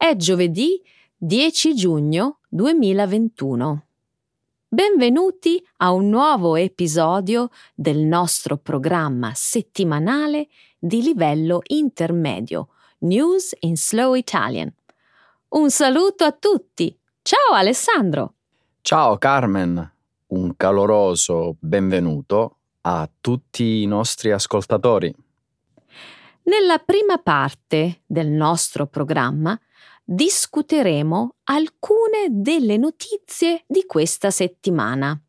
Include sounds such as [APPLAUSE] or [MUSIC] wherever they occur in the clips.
È giovedì 10 giugno 2021. Benvenuti a un nuovo episodio del nostro programma settimanale di livello intermedio News in Slow Italian. Un saluto a tutti. Ciao Alessandro. Ciao Carmen, un caloroso benvenuto a tutti i nostri ascoltatori. Nella prima parte del nostro programma discuteremo alcune delle notizie di questa settimana.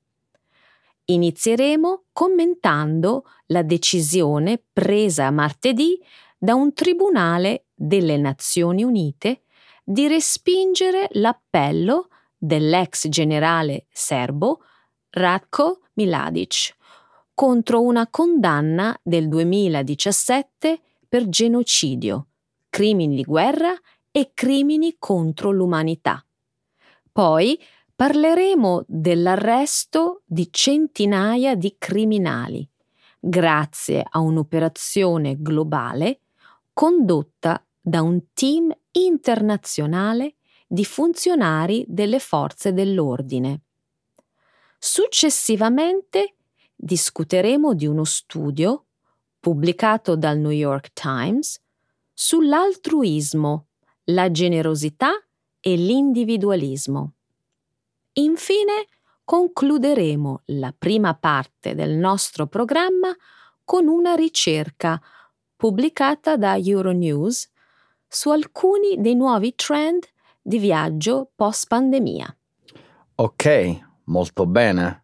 Inizieremo commentando la decisione presa martedì da un tribunale delle Nazioni Unite di respingere l'appello dell'ex generale serbo Ratko Mladic contro una condanna del 2017 per genocidio, crimini di guerra e crimini contro l'umanità. Poi parleremo dell'arresto di centinaia di criminali, grazie a un'operazione globale condotta da un team internazionale di funzionari delle forze dell'ordine. Successivamente discuteremo di uno studio pubblicato dal New York Times sull'altruismo la generosità e l'individualismo. Infine, concluderemo la prima parte del nostro programma con una ricerca pubblicata da Euronews su alcuni dei nuovi trend di viaggio post pandemia. Ok, molto bene.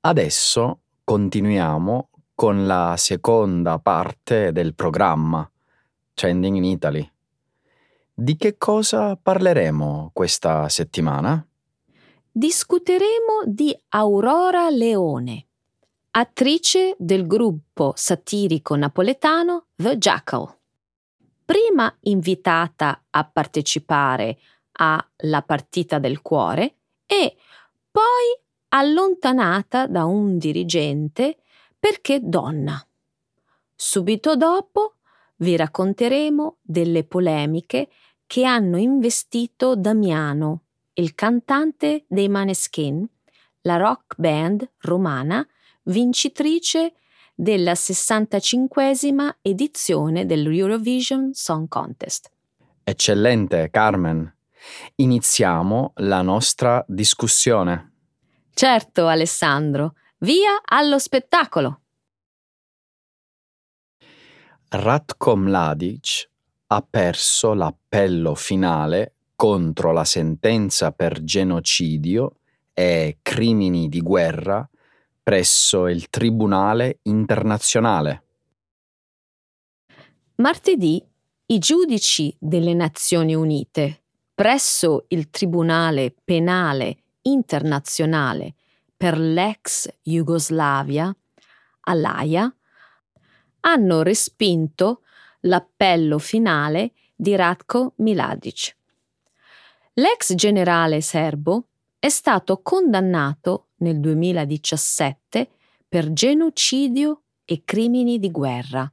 Adesso continuiamo con la seconda parte del programma, Trending in Italy. Di che cosa parleremo questa settimana? Discuteremo di Aurora Leone, attrice del gruppo satirico napoletano The Jackal. Prima invitata a partecipare a La partita del cuore e poi allontanata da un dirigente perché donna. Subito dopo vi racconteremo delle polemiche che hanno investito Damiano, il cantante dei Maneskin, la rock band romana vincitrice della 65esima edizione dell'Eurovision Song Contest. Eccellente, Carmen. Iniziamo la nostra discussione. Certo, Alessandro. Via allo spettacolo. Ratko Mladic ha perso l'appello finale contro la sentenza per genocidio e crimini di guerra presso il Tribunale internazionale. Martedì i giudici delle Nazioni Unite presso il Tribunale Penale Internazionale per l'ex Jugoslavia, all'AIA, hanno respinto l'appello finale di Ratko Mladic. L'ex generale serbo è stato condannato nel 2017 per genocidio e crimini di guerra.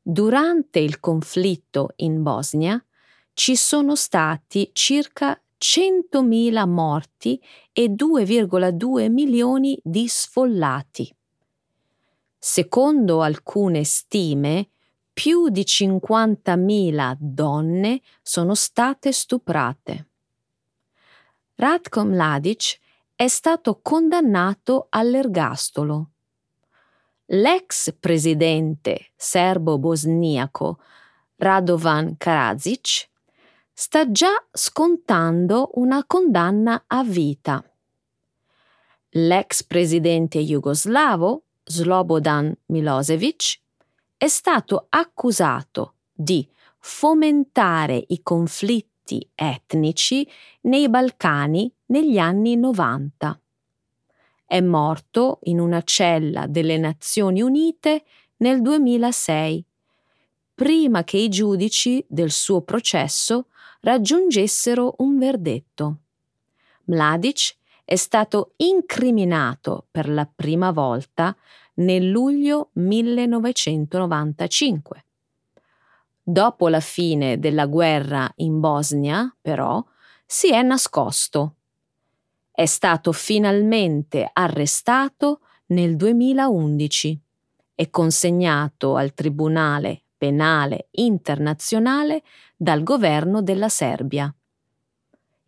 Durante il conflitto in Bosnia ci sono stati circa 100.000 morti e 2,2 milioni di sfollati. Secondo alcune stime, più di 50.000 donne sono state stuprate. Ratko Mladic è stato condannato all'ergastolo. L'ex presidente serbo-bosniaco Radovan Karadzic sta già scontando una condanna a vita. L'ex presidente jugoslavo Slobodan Milosevic è stato accusato di fomentare i conflitti etnici nei Balcani negli anni 90. È morto in una cella delle Nazioni Unite nel 2006, prima che i giudici del suo processo raggiungessero un verdetto. Mladic è stato incriminato per la prima volta nel luglio 1995. Dopo la fine della guerra in Bosnia, però, si è nascosto. È stato finalmente arrestato nel 2011 e consegnato al Tribunale Penale Internazionale dal governo della Serbia.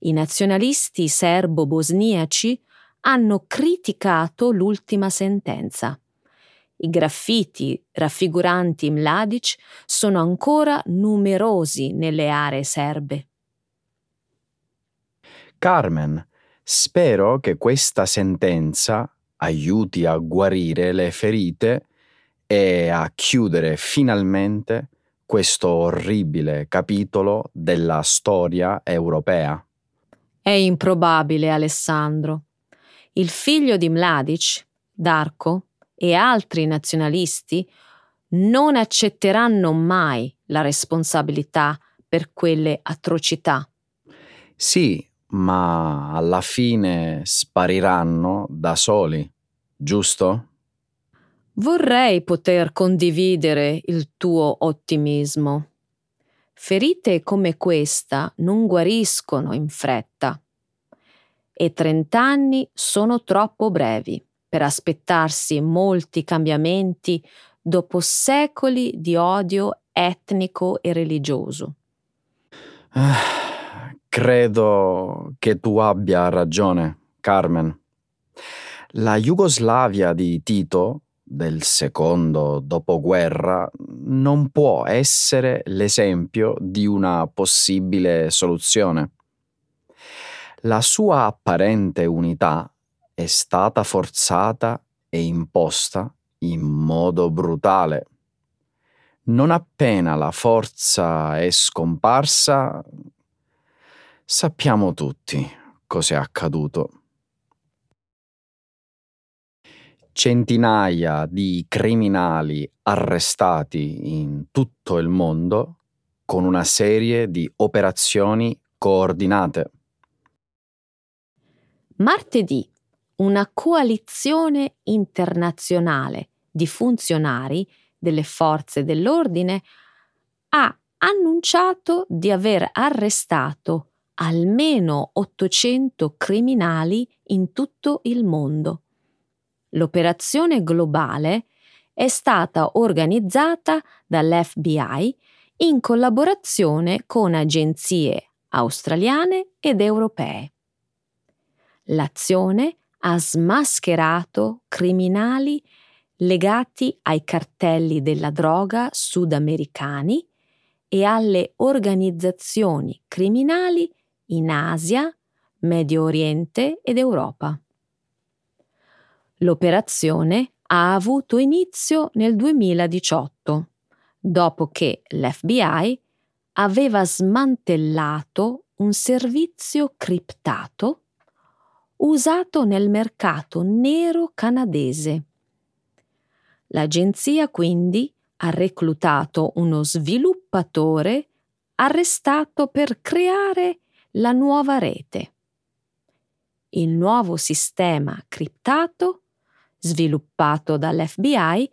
I nazionalisti serbo-bosniaci hanno criticato l'ultima sentenza. I graffiti raffiguranti Mladic sono ancora numerosi nelle aree serbe. Carmen, spero che questa sentenza aiuti a guarire le ferite e a chiudere finalmente questo orribile capitolo della storia europea. È improbabile, Alessandro. Il figlio di Mladic, Darko, e altri nazionalisti non accetteranno mai la responsabilità per quelle atrocità. Sì, ma alla fine spariranno da soli, giusto? Vorrei poter condividere il tuo ottimismo. Ferite come questa non guariscono in fretta e trent'anni sono troppo brevi per aspettarsi molti cambiamenti dopo secoli di odio etnico e religioso. Ah, credo che tu abbia ragione, Carmen. La Jugoslavia di Tito, del secondo dopoguerra, non può essere l'esempio di una possibile soluzione. La sua apparente unità è stata forzata e imposta in modo brutale. Non appena la forza è scomparsa, sappiamo tutti cos'è accaduto. Centinaia di criminali arrestati in tutto il mondo con una serie di operazioni coordinate. Martedì una coalizione internazionale di funzionari delle forze dell'ordine ha annunciato di aver arrestato almeno 800 criminali in tutto il mondo. L'operazione globale è stata organizzata dall'FBI in collaborazione con agenzie australiane ed europee. L'azione ha smascherato criminali legati ai cartelli della droga sudamericani e alle organizzazioni criminali in Asia, Medio Oriente ed Europa. L'operazione ha avuto inizio nel 2018, dopo che l'FBI aveva smantellato un servizio criptato usato nel mercato nero canadese. L'agenzia quindi ha reclutato uno sviluppatore arrestato per creare la nuova rete. Il nuovo sistema criptato, sviluppato dall'FBI,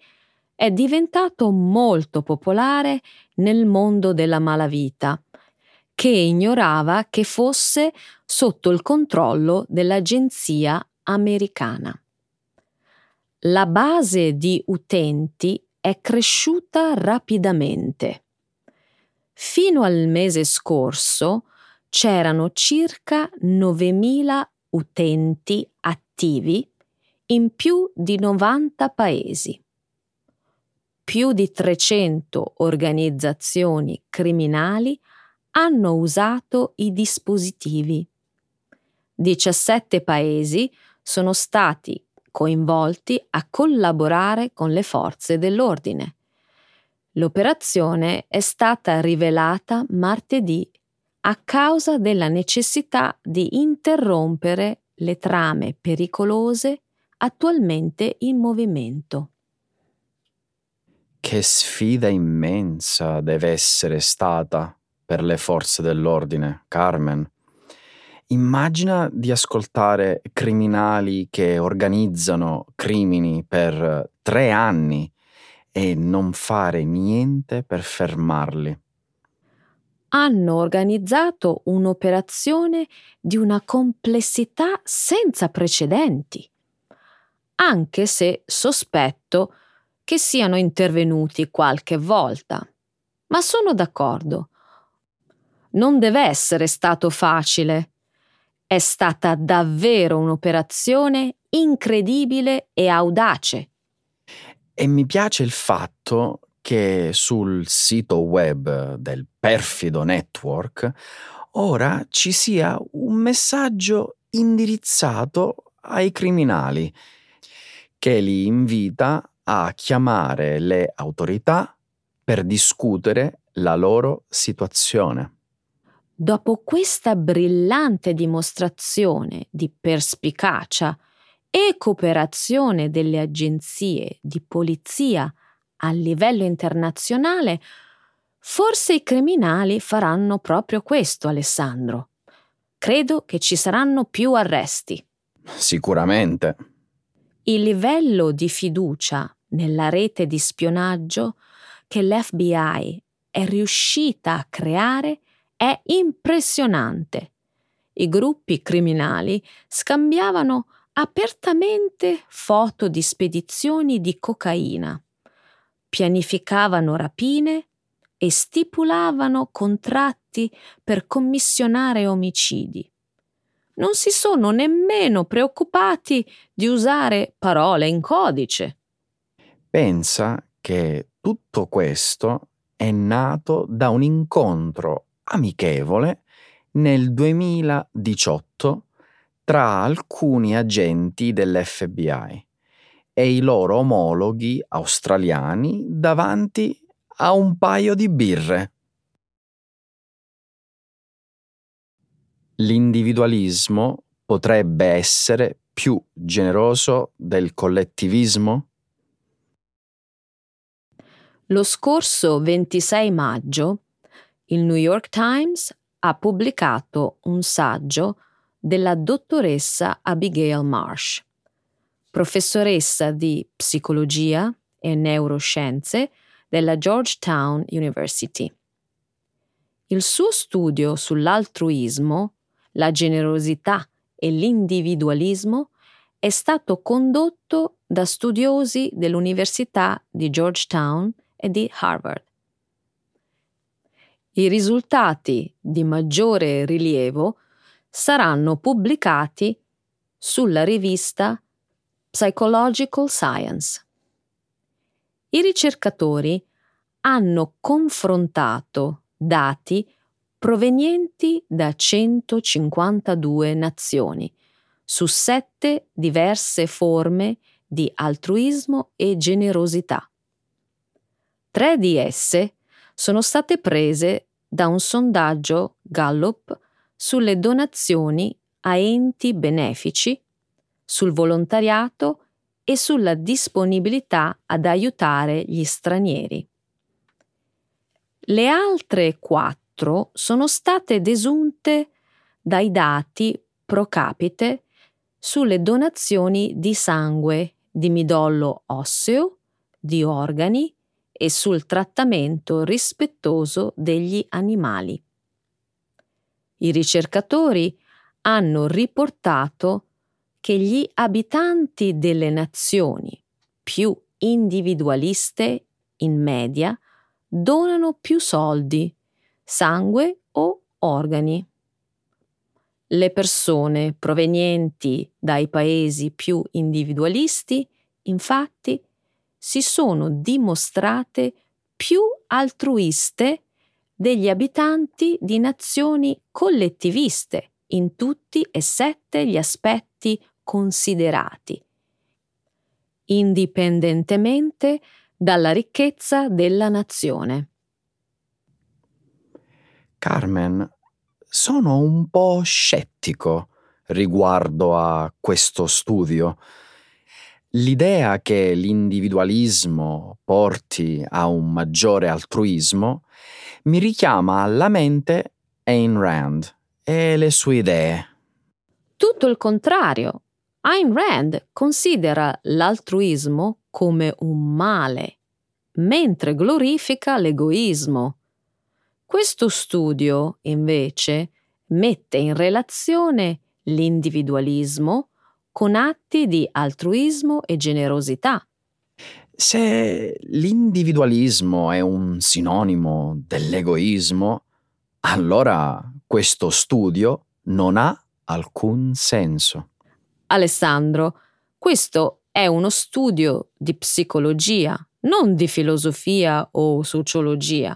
è diventato molto popolare nel mondo della malavita che ignorava che fosse sotto il controllo dell'agenzia americana. La base di utenti è cresciuta rapidamente. Fino al mese scorso c'erano circa 9.000 utenti attivi in più di 90 paesi. Più di 300 organizzazioni criminali hanno usato i dispositivi. 17 paesi sono stati coinvolti a collaborare con le forze dell'ordine. L'operazione è stata rivelata martedì a causa della necessità di interrompere le trame pericolose attualmente in movimento. Che sfida immensa deve essere stata per le forze dell'ordine, Carmen. Immagina di ascoltare criminali che organizzano crimini per tre anni e non fare niente per fermarli. hanno organizzato un'operazione di una complessità senza precedenti, anche se sospetto che siano intervenuti qualche volta. Ma sono d'accordo. Non deve essere stato facile. È stata davvero un'operazione incredibile e audace. E mi piace il fatto che sul sito web del perfido network ora ci sia un messaggio indirizzato ai criminali che li invita a chiamare le autorità per discutere la loro situazione. Dopo questa brillante dimostrazione di perspicacia e cooperazione delle agenzie di polizia a livello internazionale, forse i criminali faranno proprio questo, Alessandro. Credo che ci saranno più arresti. Sicuramente. Il livello di fiducia nella rete di spionaggio che l'FBI è riuscita a creare è impressionante. I gruppi criminali scambiavano apertamente foto di spedizioni di cocaina, pianificavano rapine e stipulavano contratti per commissionare omicidi. Non si sono nemmeno preoccupati di usare parole in codice. Pensa che tutto questo è nato da un incontro amichevole nel 2018 tra alcuni agenti dell'FBI e i loro omologhi australiani davanti a un paio di birre. L'individualismo potrebbe essere più generoso del collettivismo? Lo scorso 26 maggio il New York Times ha pubblicato un saggio della dottoressa Abigail Marsh, professoressa di psicologia e neuroscienze della Georgetown University. Il suo studio sull'altruismo, la generosità e l'individualismo è stato condotto da studiosi dell'Università di Georgetown e di Harvard. I risultati di maggiore rilievo saranno pubblicati sulla rivista Psychological Science. I ricercatori hanno confrontato dati provenienti da 152 nazioni su sette diverse forme di altruismo e generosità. Tre di esse sono state prese da un sondaggio Gallup sulle donazioni a enti benefici, sul volontariato e sulla disponibilità ad aiutare gli stranieri. Le altre quattro sono state desunte dai dati pro capite sulle donazioni di sangue, di midollo osseo, di organi e sul trattamento rispettoso degli animali. I ricercatori hanno riportato che gli abitanti delle nazioni più individualiste in media donano più soldi, sangue o organi. Le persone provenienti dai paesi più individualisti, infatti, si sono dimostrate più altruiste degli abitanti di nazioni collettiviste in tutti e sette gli aspetti considerati, indipendentemente dalla ricchezza della nazione. Carmen, sono un po' scettico riguardo a questo studio L'idea che l'individualismo porti a un maggiore altruismo mi richiama alla mente Ayn Rand e le sue idee. Tutto il contrario. Ayn Rand considera l'altruismo come un male, mentre glorifica l'egoismo. Questo studio, invece, mette in relazione l'individualismo con atti di altruismo e generosità. Se l'individualismo è un sinonimo dell'egoismo, allora questo studio non ha alcun senso. Alessandro, questo è uno studio di psicologia, non di filosofia o sociologia.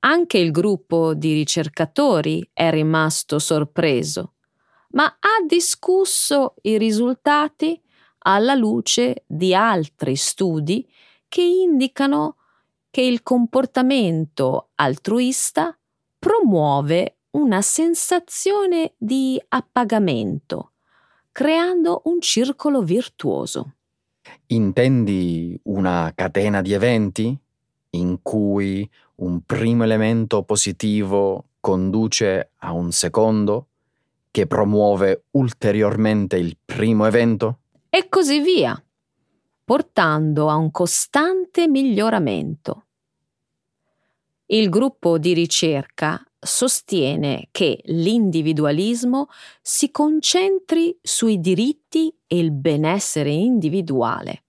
Anche il gruppo di ricercatori è rimasto sorpreso, ma ha discusso i risultati alla luce di altri studi che indicano che il comportamento altruista promuove una sensazione di appagamento, creando un circolo virtuoso. Intendi una catena di eventi in cui un primo elemento positivo conduce a un secondo che promuove ulteriormente il primo evento? E così via, portando a un costante miglioramento. Il gruppo di ricerca sostiene che l'individualismo si concentri sui diritti e il benessere individuale.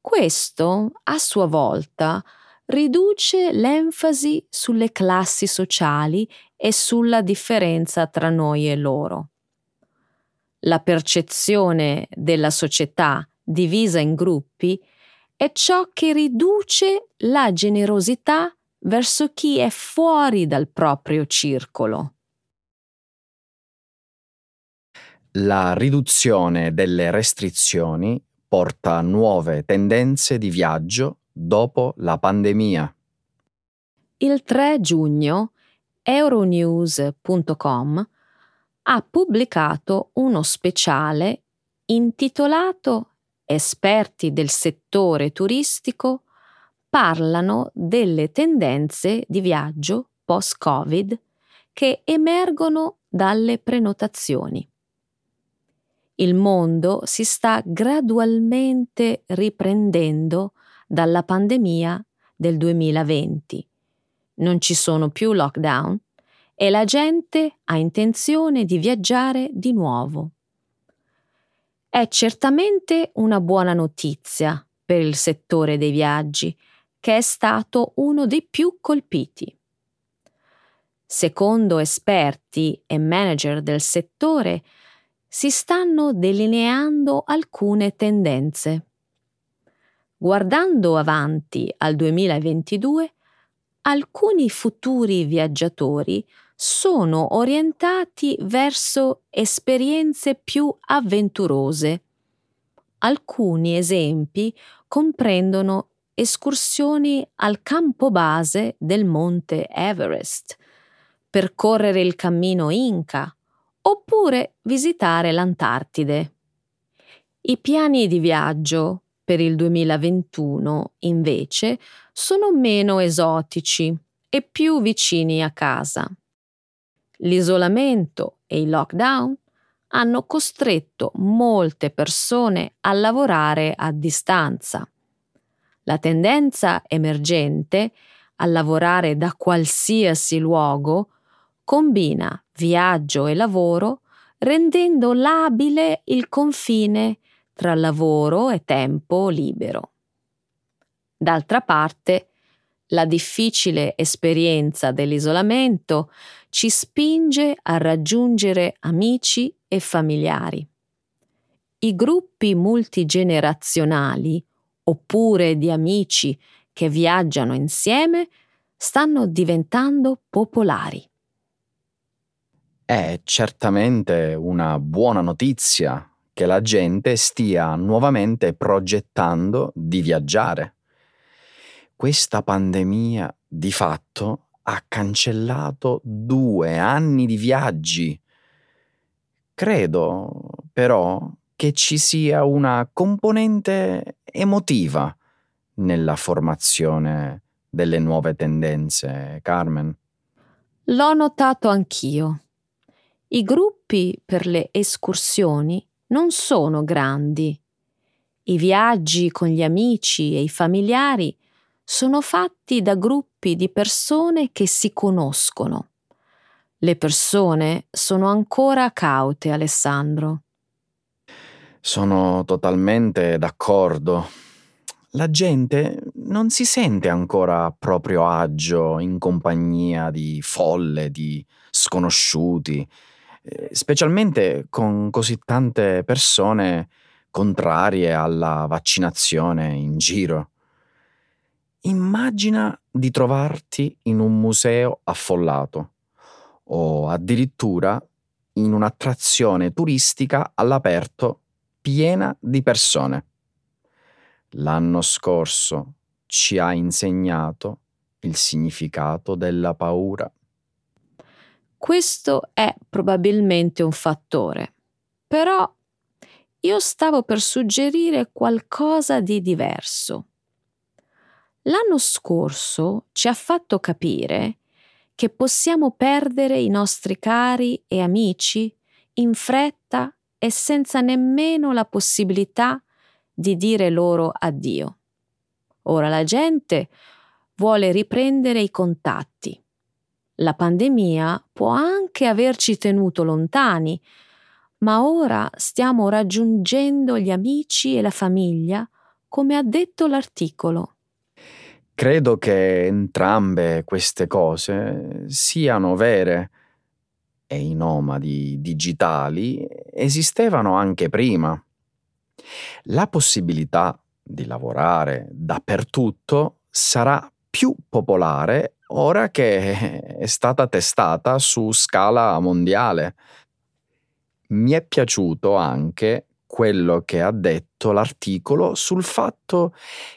Questo, a sua volta, riduce l'enfasi sulle classi sociali e sulla differenza tra noi e loro. La percezione della società divisa in gruppi è ciò che riduce la generosità verso chi è fuori dal proprio circolo. La riduzione delle restrizioni porta a nuove tendenze di viaggio dopo la pandemia. Il 3 giugno euronews.com ha pubblicato uno speciale intitolato Esperti del settore turistico parlano delle tendenze di viaggio post-Covid che emergono dalle prenotazioni. Il mondo si sta gradualmente riprendendo dalla pandemia del 2020. Non ci sono più lockdown e la gente ha intenzione di viaggiare di nuovo. È certamente una buona notizia per il settore dei viaggi, che è stato uno dei più colpiti. Secondo esperti e manager del settore, si stanno delineando alcune tendenze. Guardando avanti al 2022, alcuni futuri viaggiatori sono orientati verso esperienze più avventurose. Alcuni esempi comprendono escursioni al campo base del monte Everest, percorrere il cammino Inca oppure visitare l'Antartide. I piani di viaggio per il 2021, invece, sono meno esotici e più vicini a casa. L'isolamento e il lockdown hanno costretto molte persone a lavorare a distanza. La tendenza emergente a lavorare da qualsiasi luogo combina viaggio e lavoro rendendo labile il confine tra lavoro e tempo libero. D'altra parte, la difficile esperienza dell'isolamento ci spinge a raggiungere amici e familiari. I gruppi multigenerazionali, oppure di amici che viaggiano insieme, stanno diventando popolari. È certamente una buona notizia che la gente stia nuovamente progettando di viaggiare. Questa pandemia di fatto ha cancellato due anni di viaggi. Credo però che ci sia una componente emotiva nella formazione delle nuove tendenze, Carmen. L'ho notato anch'io. I gruppi per le escursioni non sono grandi. I viaggi con gli amici e i familiari sono fatti da gruppi di persone che si conoscono. Le persone sono ancora caute, Alessandro. Sono totalmente d'accordo. La gente non si sente ancora a proprio agio in compagnia di folle, di sconosciuti, specialmente con così tante persone contrarie alla vaccinazione in giro. Immagina di trovarti in un museo affollato o addirittura in un'attrazione turistica all'aperto piena di persone. L'anno scorso ci ha insegnato il significato della paura. Questo è probabilmente un fattore, però io stavo per suggerire qualcosa di diverso. L'anno scorso ci ha fatto capire che possiamo perdere i nostri cari e amici in fretta e senza nemmeno la possibilità di dire loro addio. Ora la gente vuole riprendere i contatti. La pandemia può anche averci tenuto lontani, ma ora stiamo raggiungendo gli amici e la famiglia, come ha detto l'articolo. Credo che entrambe queste cose siano vere e i nomadi digitali esistevano anche prima. La possibilità di lavorare dappertutto sarà più popolare ora che è stata testata su scala mondiale. Mi è piaciuto anche quello che ha detto l'articolo sul fatto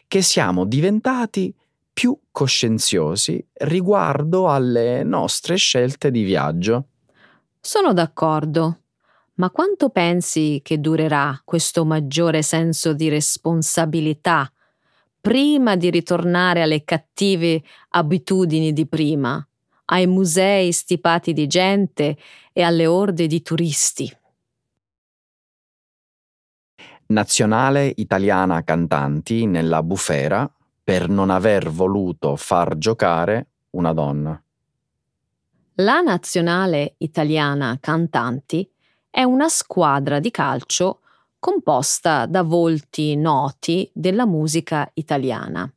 che siamo diventati più coscienziosi riguardo alle nostre scelte di viaggio. Sono d'accordo, ma quanto pensi che durerà questo maggiore senso di responsabilità prima di ritornare alle cattive abitudini di prima, ai musei stipati di gente e alle orde di turisti? Nazionale italiana cantanti nella bufera per non aver voluto far giocare una donna. La nazionale italiana cantanti è una squadra di calcio composta da volti noti della musica italiana.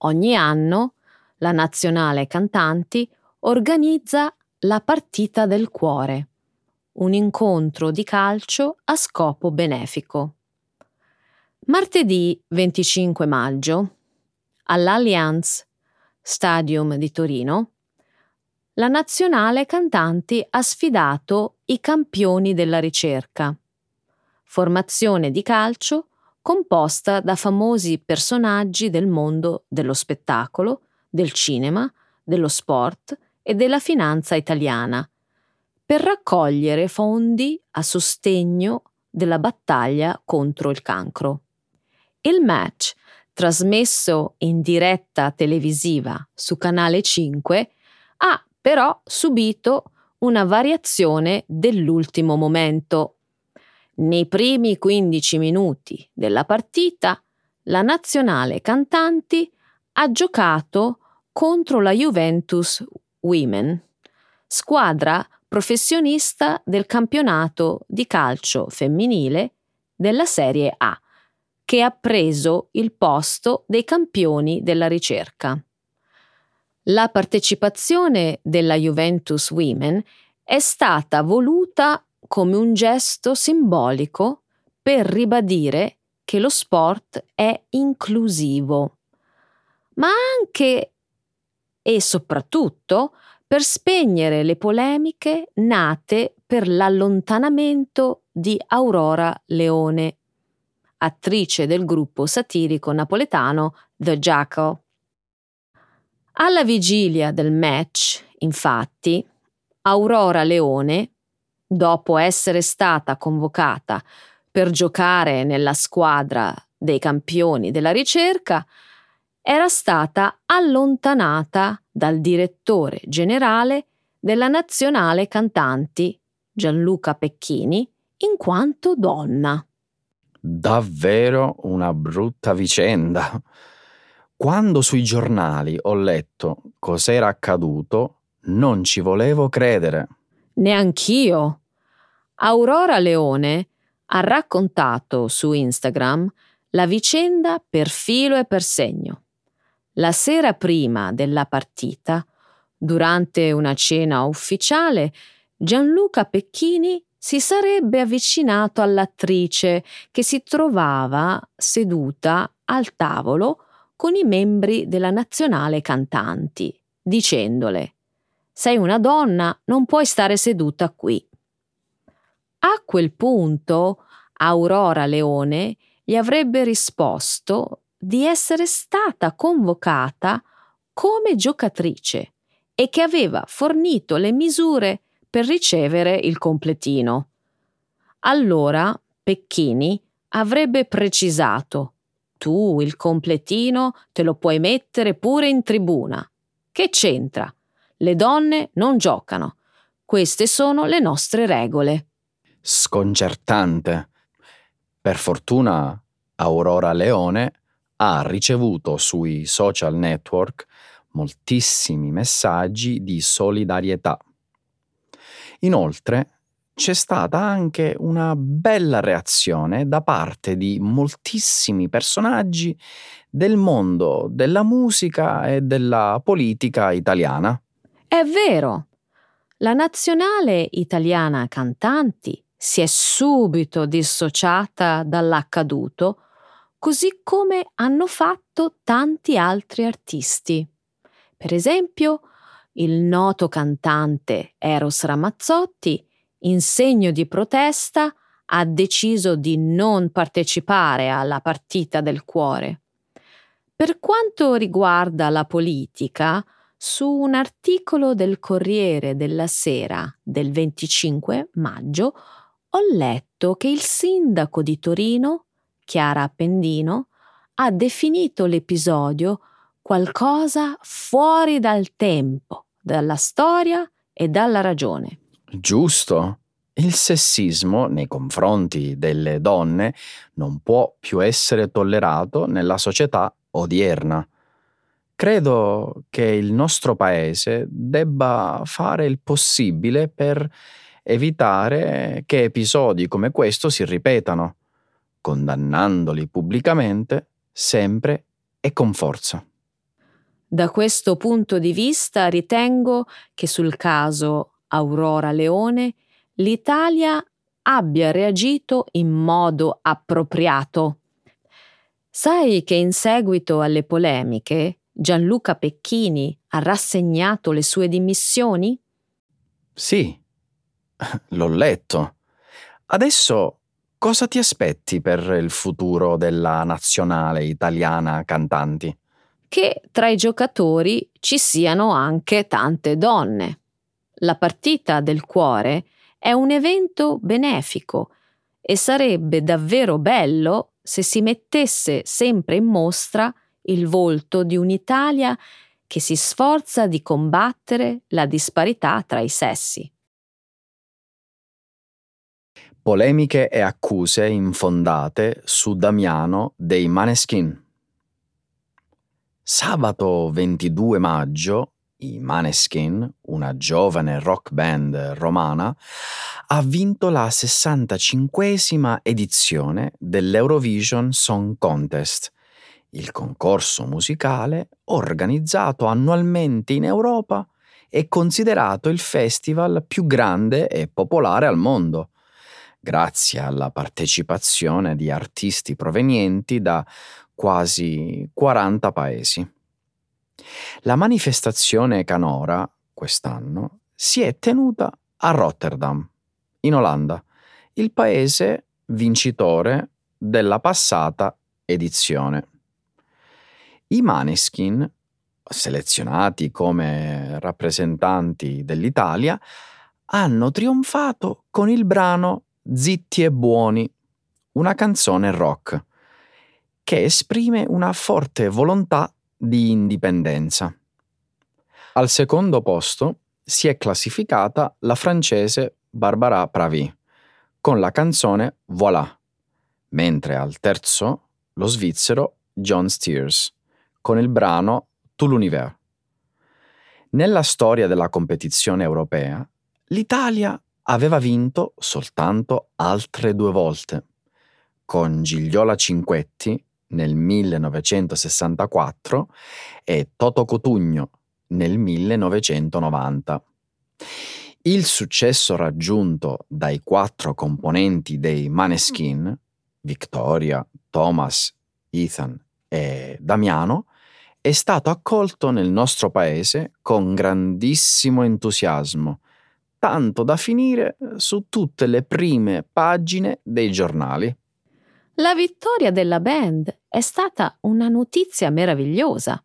Ogni anno la nazionale cantanti organizza la partita del cuore, un incontro di calcio a scopo benefico. Martedì 25 maggio all'Allianz Stadium di Torino, la nazionale cantanti ha sfidato i campioni della ricerca, formazione di calcio composta da famosi personaggi del mondo dello spettacolo, del cinema, dello sport e della finanza italiana, per raccogliere fondi a sostegno della battaglia contro il cancro. Il match trasmesso in diretta televisiva su Canale 5, ha però subito una variazione dell'ultimo momento. Nei primi 15 minuti della partita, la nazionale cantanti ha giocato contro la Juventus Women, squadra professionista del campionato di calcio femminile della Serie A che ha preso il posto dei campioni della ricerca. La partecipazione della Juventus Women è stata voluta come un gesto simbolico per ribadire che lo sport è inclusivo, ma anche e soprattutto per spegnere le polemiche nate per l'allontanamento di Aurora Leone attrice del gruppo satirico napoletano The Jackal. Alla vigilia del match, infatti, Aurora Leone, dopo essere stata convocata per giocare nella squadra dei campioni della ricerca, era stata allontanata dal direttore generale della Nazionale Cantanti, Gianluca Pecchini, in quanto donna. Davvero una brutta vicenda. Quando sui giornali ho letto cos'era accaduto, non ci volevo credere. Neanch'io. Aurora Leone ha raccontato su Instagram la vicenda per filo e per segno. La sera prima della partita, durante una cena ufficiale, Gianluca Pecchini si sarebbe avvicinato all'attrice che si trovava seduta al tavolo con i membri della nazionale cantanti, dicendole Sei una donna, non puoi stare seduta qui. A quel punto Aurora Leone gli avrebbe risposto di essere stata convocata come giocatrice e che aveva fornito le misure per ricevere il completino. Allora Pecchini avrebbe precisato tu il completino te lo puoi mettere pure in tribuna. Che c'entra? Le donne non giocano. Queste sono le nostre regole. Sconcertante. Per fortuna Aurora Leone ha ricevuto sui social network moltissimi messaggi di solidarietà. Inoltre c'è stata anche una bella reazione da parte di moltissimi personaggi del mondo della musica e della politica italiana. È vero. La nazionale italiana cantanti si è subito dissociata dall'accaduto, così come hanno fatto tanti altri artisti. Per esempio, il noto cantante Eros Ramazzotti, in segno di protesta, ha deciso di non partecipare alla partita del cuore. Per quanto riguarda la politica, su un articolo del Corriere della Sera del 25 maggio ho letto che il sindaco di Torino, Chiara Appendino, ha definito l'episodio qualcosa fuori dal tempo dalla storia e dalla ragione. Giusto. Il sessismo nei confronti delle donne non può più essere tollerato nella società odierna. Credo che il nostro paese debba fare il possibile per evitare che episodi come questo si ripetano, condannandoli pubblicamente sempre e con forza. Da questo punto di vista ritengo che sul caso Aurora Leone l'Italia abbia reagito in modo appropriato. Sai che in seguito alle polemiche Gianluca Pecchini ha rassegnato le sue dimissioni? Sì, l'ho letto. Adesso cosa ti aspetti per il futuro della nazionale italiana cantanti? che tra i giocatori ci siano anche tante donne. La partita del cuore è un evento benefico e sarebbe davvero bello se si mettesse sempre in mostra il volto di un'Italia che si sforza di combattere la disparità tra i sessi. Polemiche e accuse infondate su Damiano dei Maneskin. Sabato 22 maggio i Maneskin, una giovane rock band romana, ha vinto la 65esima edizione dell'Eurovision Song Contest, il concorso musicale organizzato annualmente in Europa e considerato il festival più grande e popolare al mondo, grazie alla partecipazione di artisti provenienti da quasi 40 paesi. La manifestazione canora, quest'anno, si è tenuta a Rotterdam, in Olanda, il paese vincitore della passata edizione. I Maneskin, selezionati come rappresentanti dell'Italia, hanno trionfato con il brano Zitti e buoni, una canzone rock che esprime una forte volontà di indipendenza. Al secondo posto si è classificata la francese Barbara Pravi con la canzone Voilà, mentre al terzo lo svizzero John Steers con il brano Tout l'univers. Nella storia della competizione europea, l'Italia aveva vinto soltanto altre due volte, con Gigliola Cinquetti nel 1964 e Toto Cotugno nel 1990. Il successo raggiunto dai quattro componenti dei Maneskin, Victoria, Thomas, Ethan e Damiano, è stato accolto nel nostro paese con grandissimo entusiasmo, tanto da finire su tutte le prime pagine dei giornali. La vittoria della band è stata una notizia meravigliosa.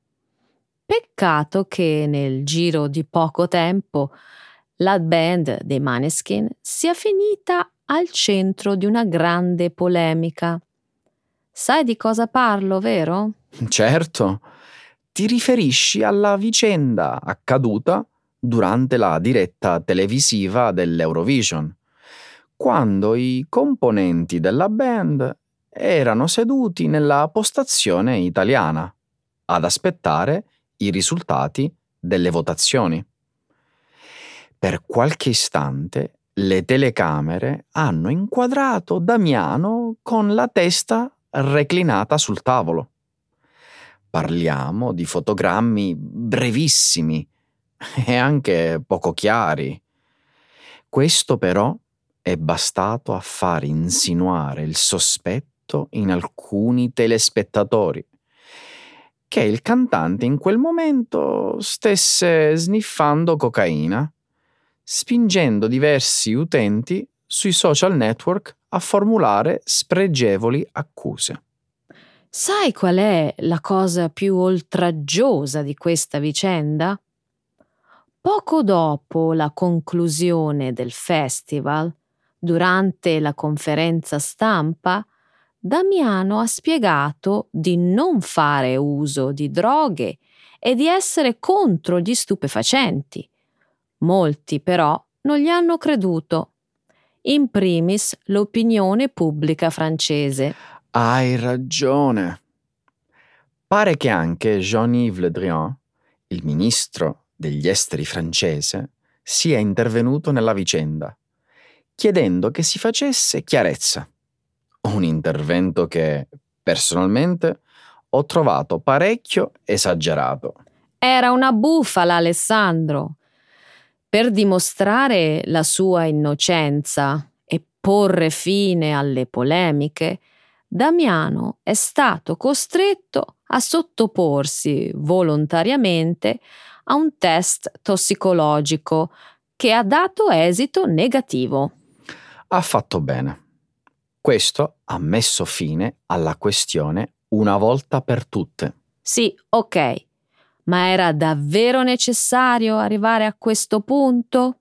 Peccato che nel giro di poco tempo la band dei Maneskin sia finita al centro di una grande polemica. Sai di cosa parlo, vero? Certo, ti riferisci alla vicenda accaduta durante la diretta televisiva dell'Eurovision, quando i componenti della band erano seduti nella postazione italiana ad aspettare i risultati delle votazioni. Per qualche istante le telecamere hanno inquadrato Damiano con la testa reclinata sul tavolo. Parliamo di fotogrammi brevissimi [LAUGHS] e anche poco chiari. Questo però è bastato a far insinuare il sospetto in alcuni telespettatori che il cantante in quel momento stesse sniffando cocaina, spingendo diversi utenti sui social network a formulare spregevoli accuse. Sai qual è la cosa più oltraggiosa di questa vicenda? Poco dopo la conclusione del festival, durante la conferenza stampa, Damiano ha spiegato di non fare uso di droghe e di essere contro gli stupefacenti. Molti però non gli hanno creduto. In primis l'opinione pubblica francese. Hai ragione. Pare che anche Jean-Yves Le Drian, il ministro degli esteri francese, sia intervenuto nella vicenda, chiedendo che si facesse chiarezza. Un intervento che, personalmente, ho trovato parecchio esagerato. Era una bufala, Alessandro. Per dimostrare la sua innocenza e porre fine alle polemiche, Damiano è stato costretto a sottoporsi volontariamente a un test tossicologico che ha dato esito negativo. Ha fatto bene. Questo ha messo fine alla questione una volta per tutte. Sì, ok, ma era davvero necessario arrivare a questo punto?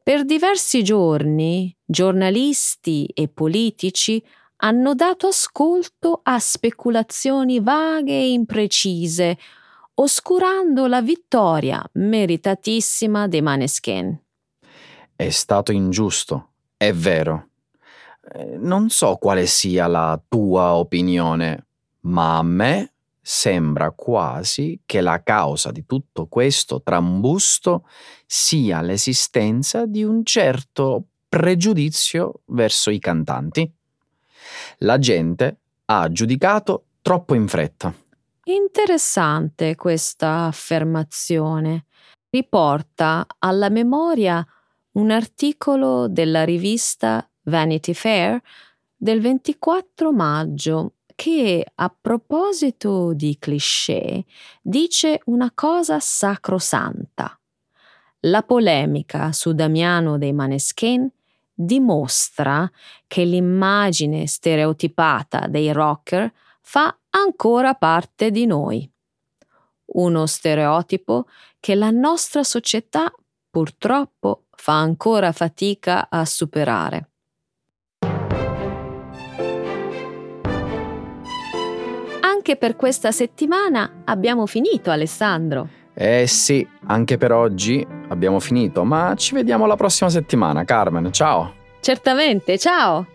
Per diversi giorni giornalisti e politici hanno dato ascolto a speculazioni vaghe e imprecise, oscurando la vittoria meritatissima dei Maneskin. È stato ingiusto, è vero. Eh, non so quale sia la tua opinione, ma a me sembra quasi che la causa di tutto questo trambusto sia l'esistenza di un certo pregiudizio verso i cantanti la gente ha giudicato troppo in fretta. Interessante questa affermazione. Riporta alla memoria un articolo della rivista Vanity Fair del 24 maggio che a proposito di cliché dice una cosa sacrosanta. La polemica su Damiano dei Maneskin dimostra che l'immagine stereotipata dei rocker fa ancora parte di noi. Uno stereotipo che la nostra società purtroppo fa ancora fatica a superare. Anche per questa settimana abbiamo finito, Alessandro. Eh sì, anche per oggi abbiamo finito, ma ci vediamo la prossima settimana, Carmen. Ciao. Certamente, ciao.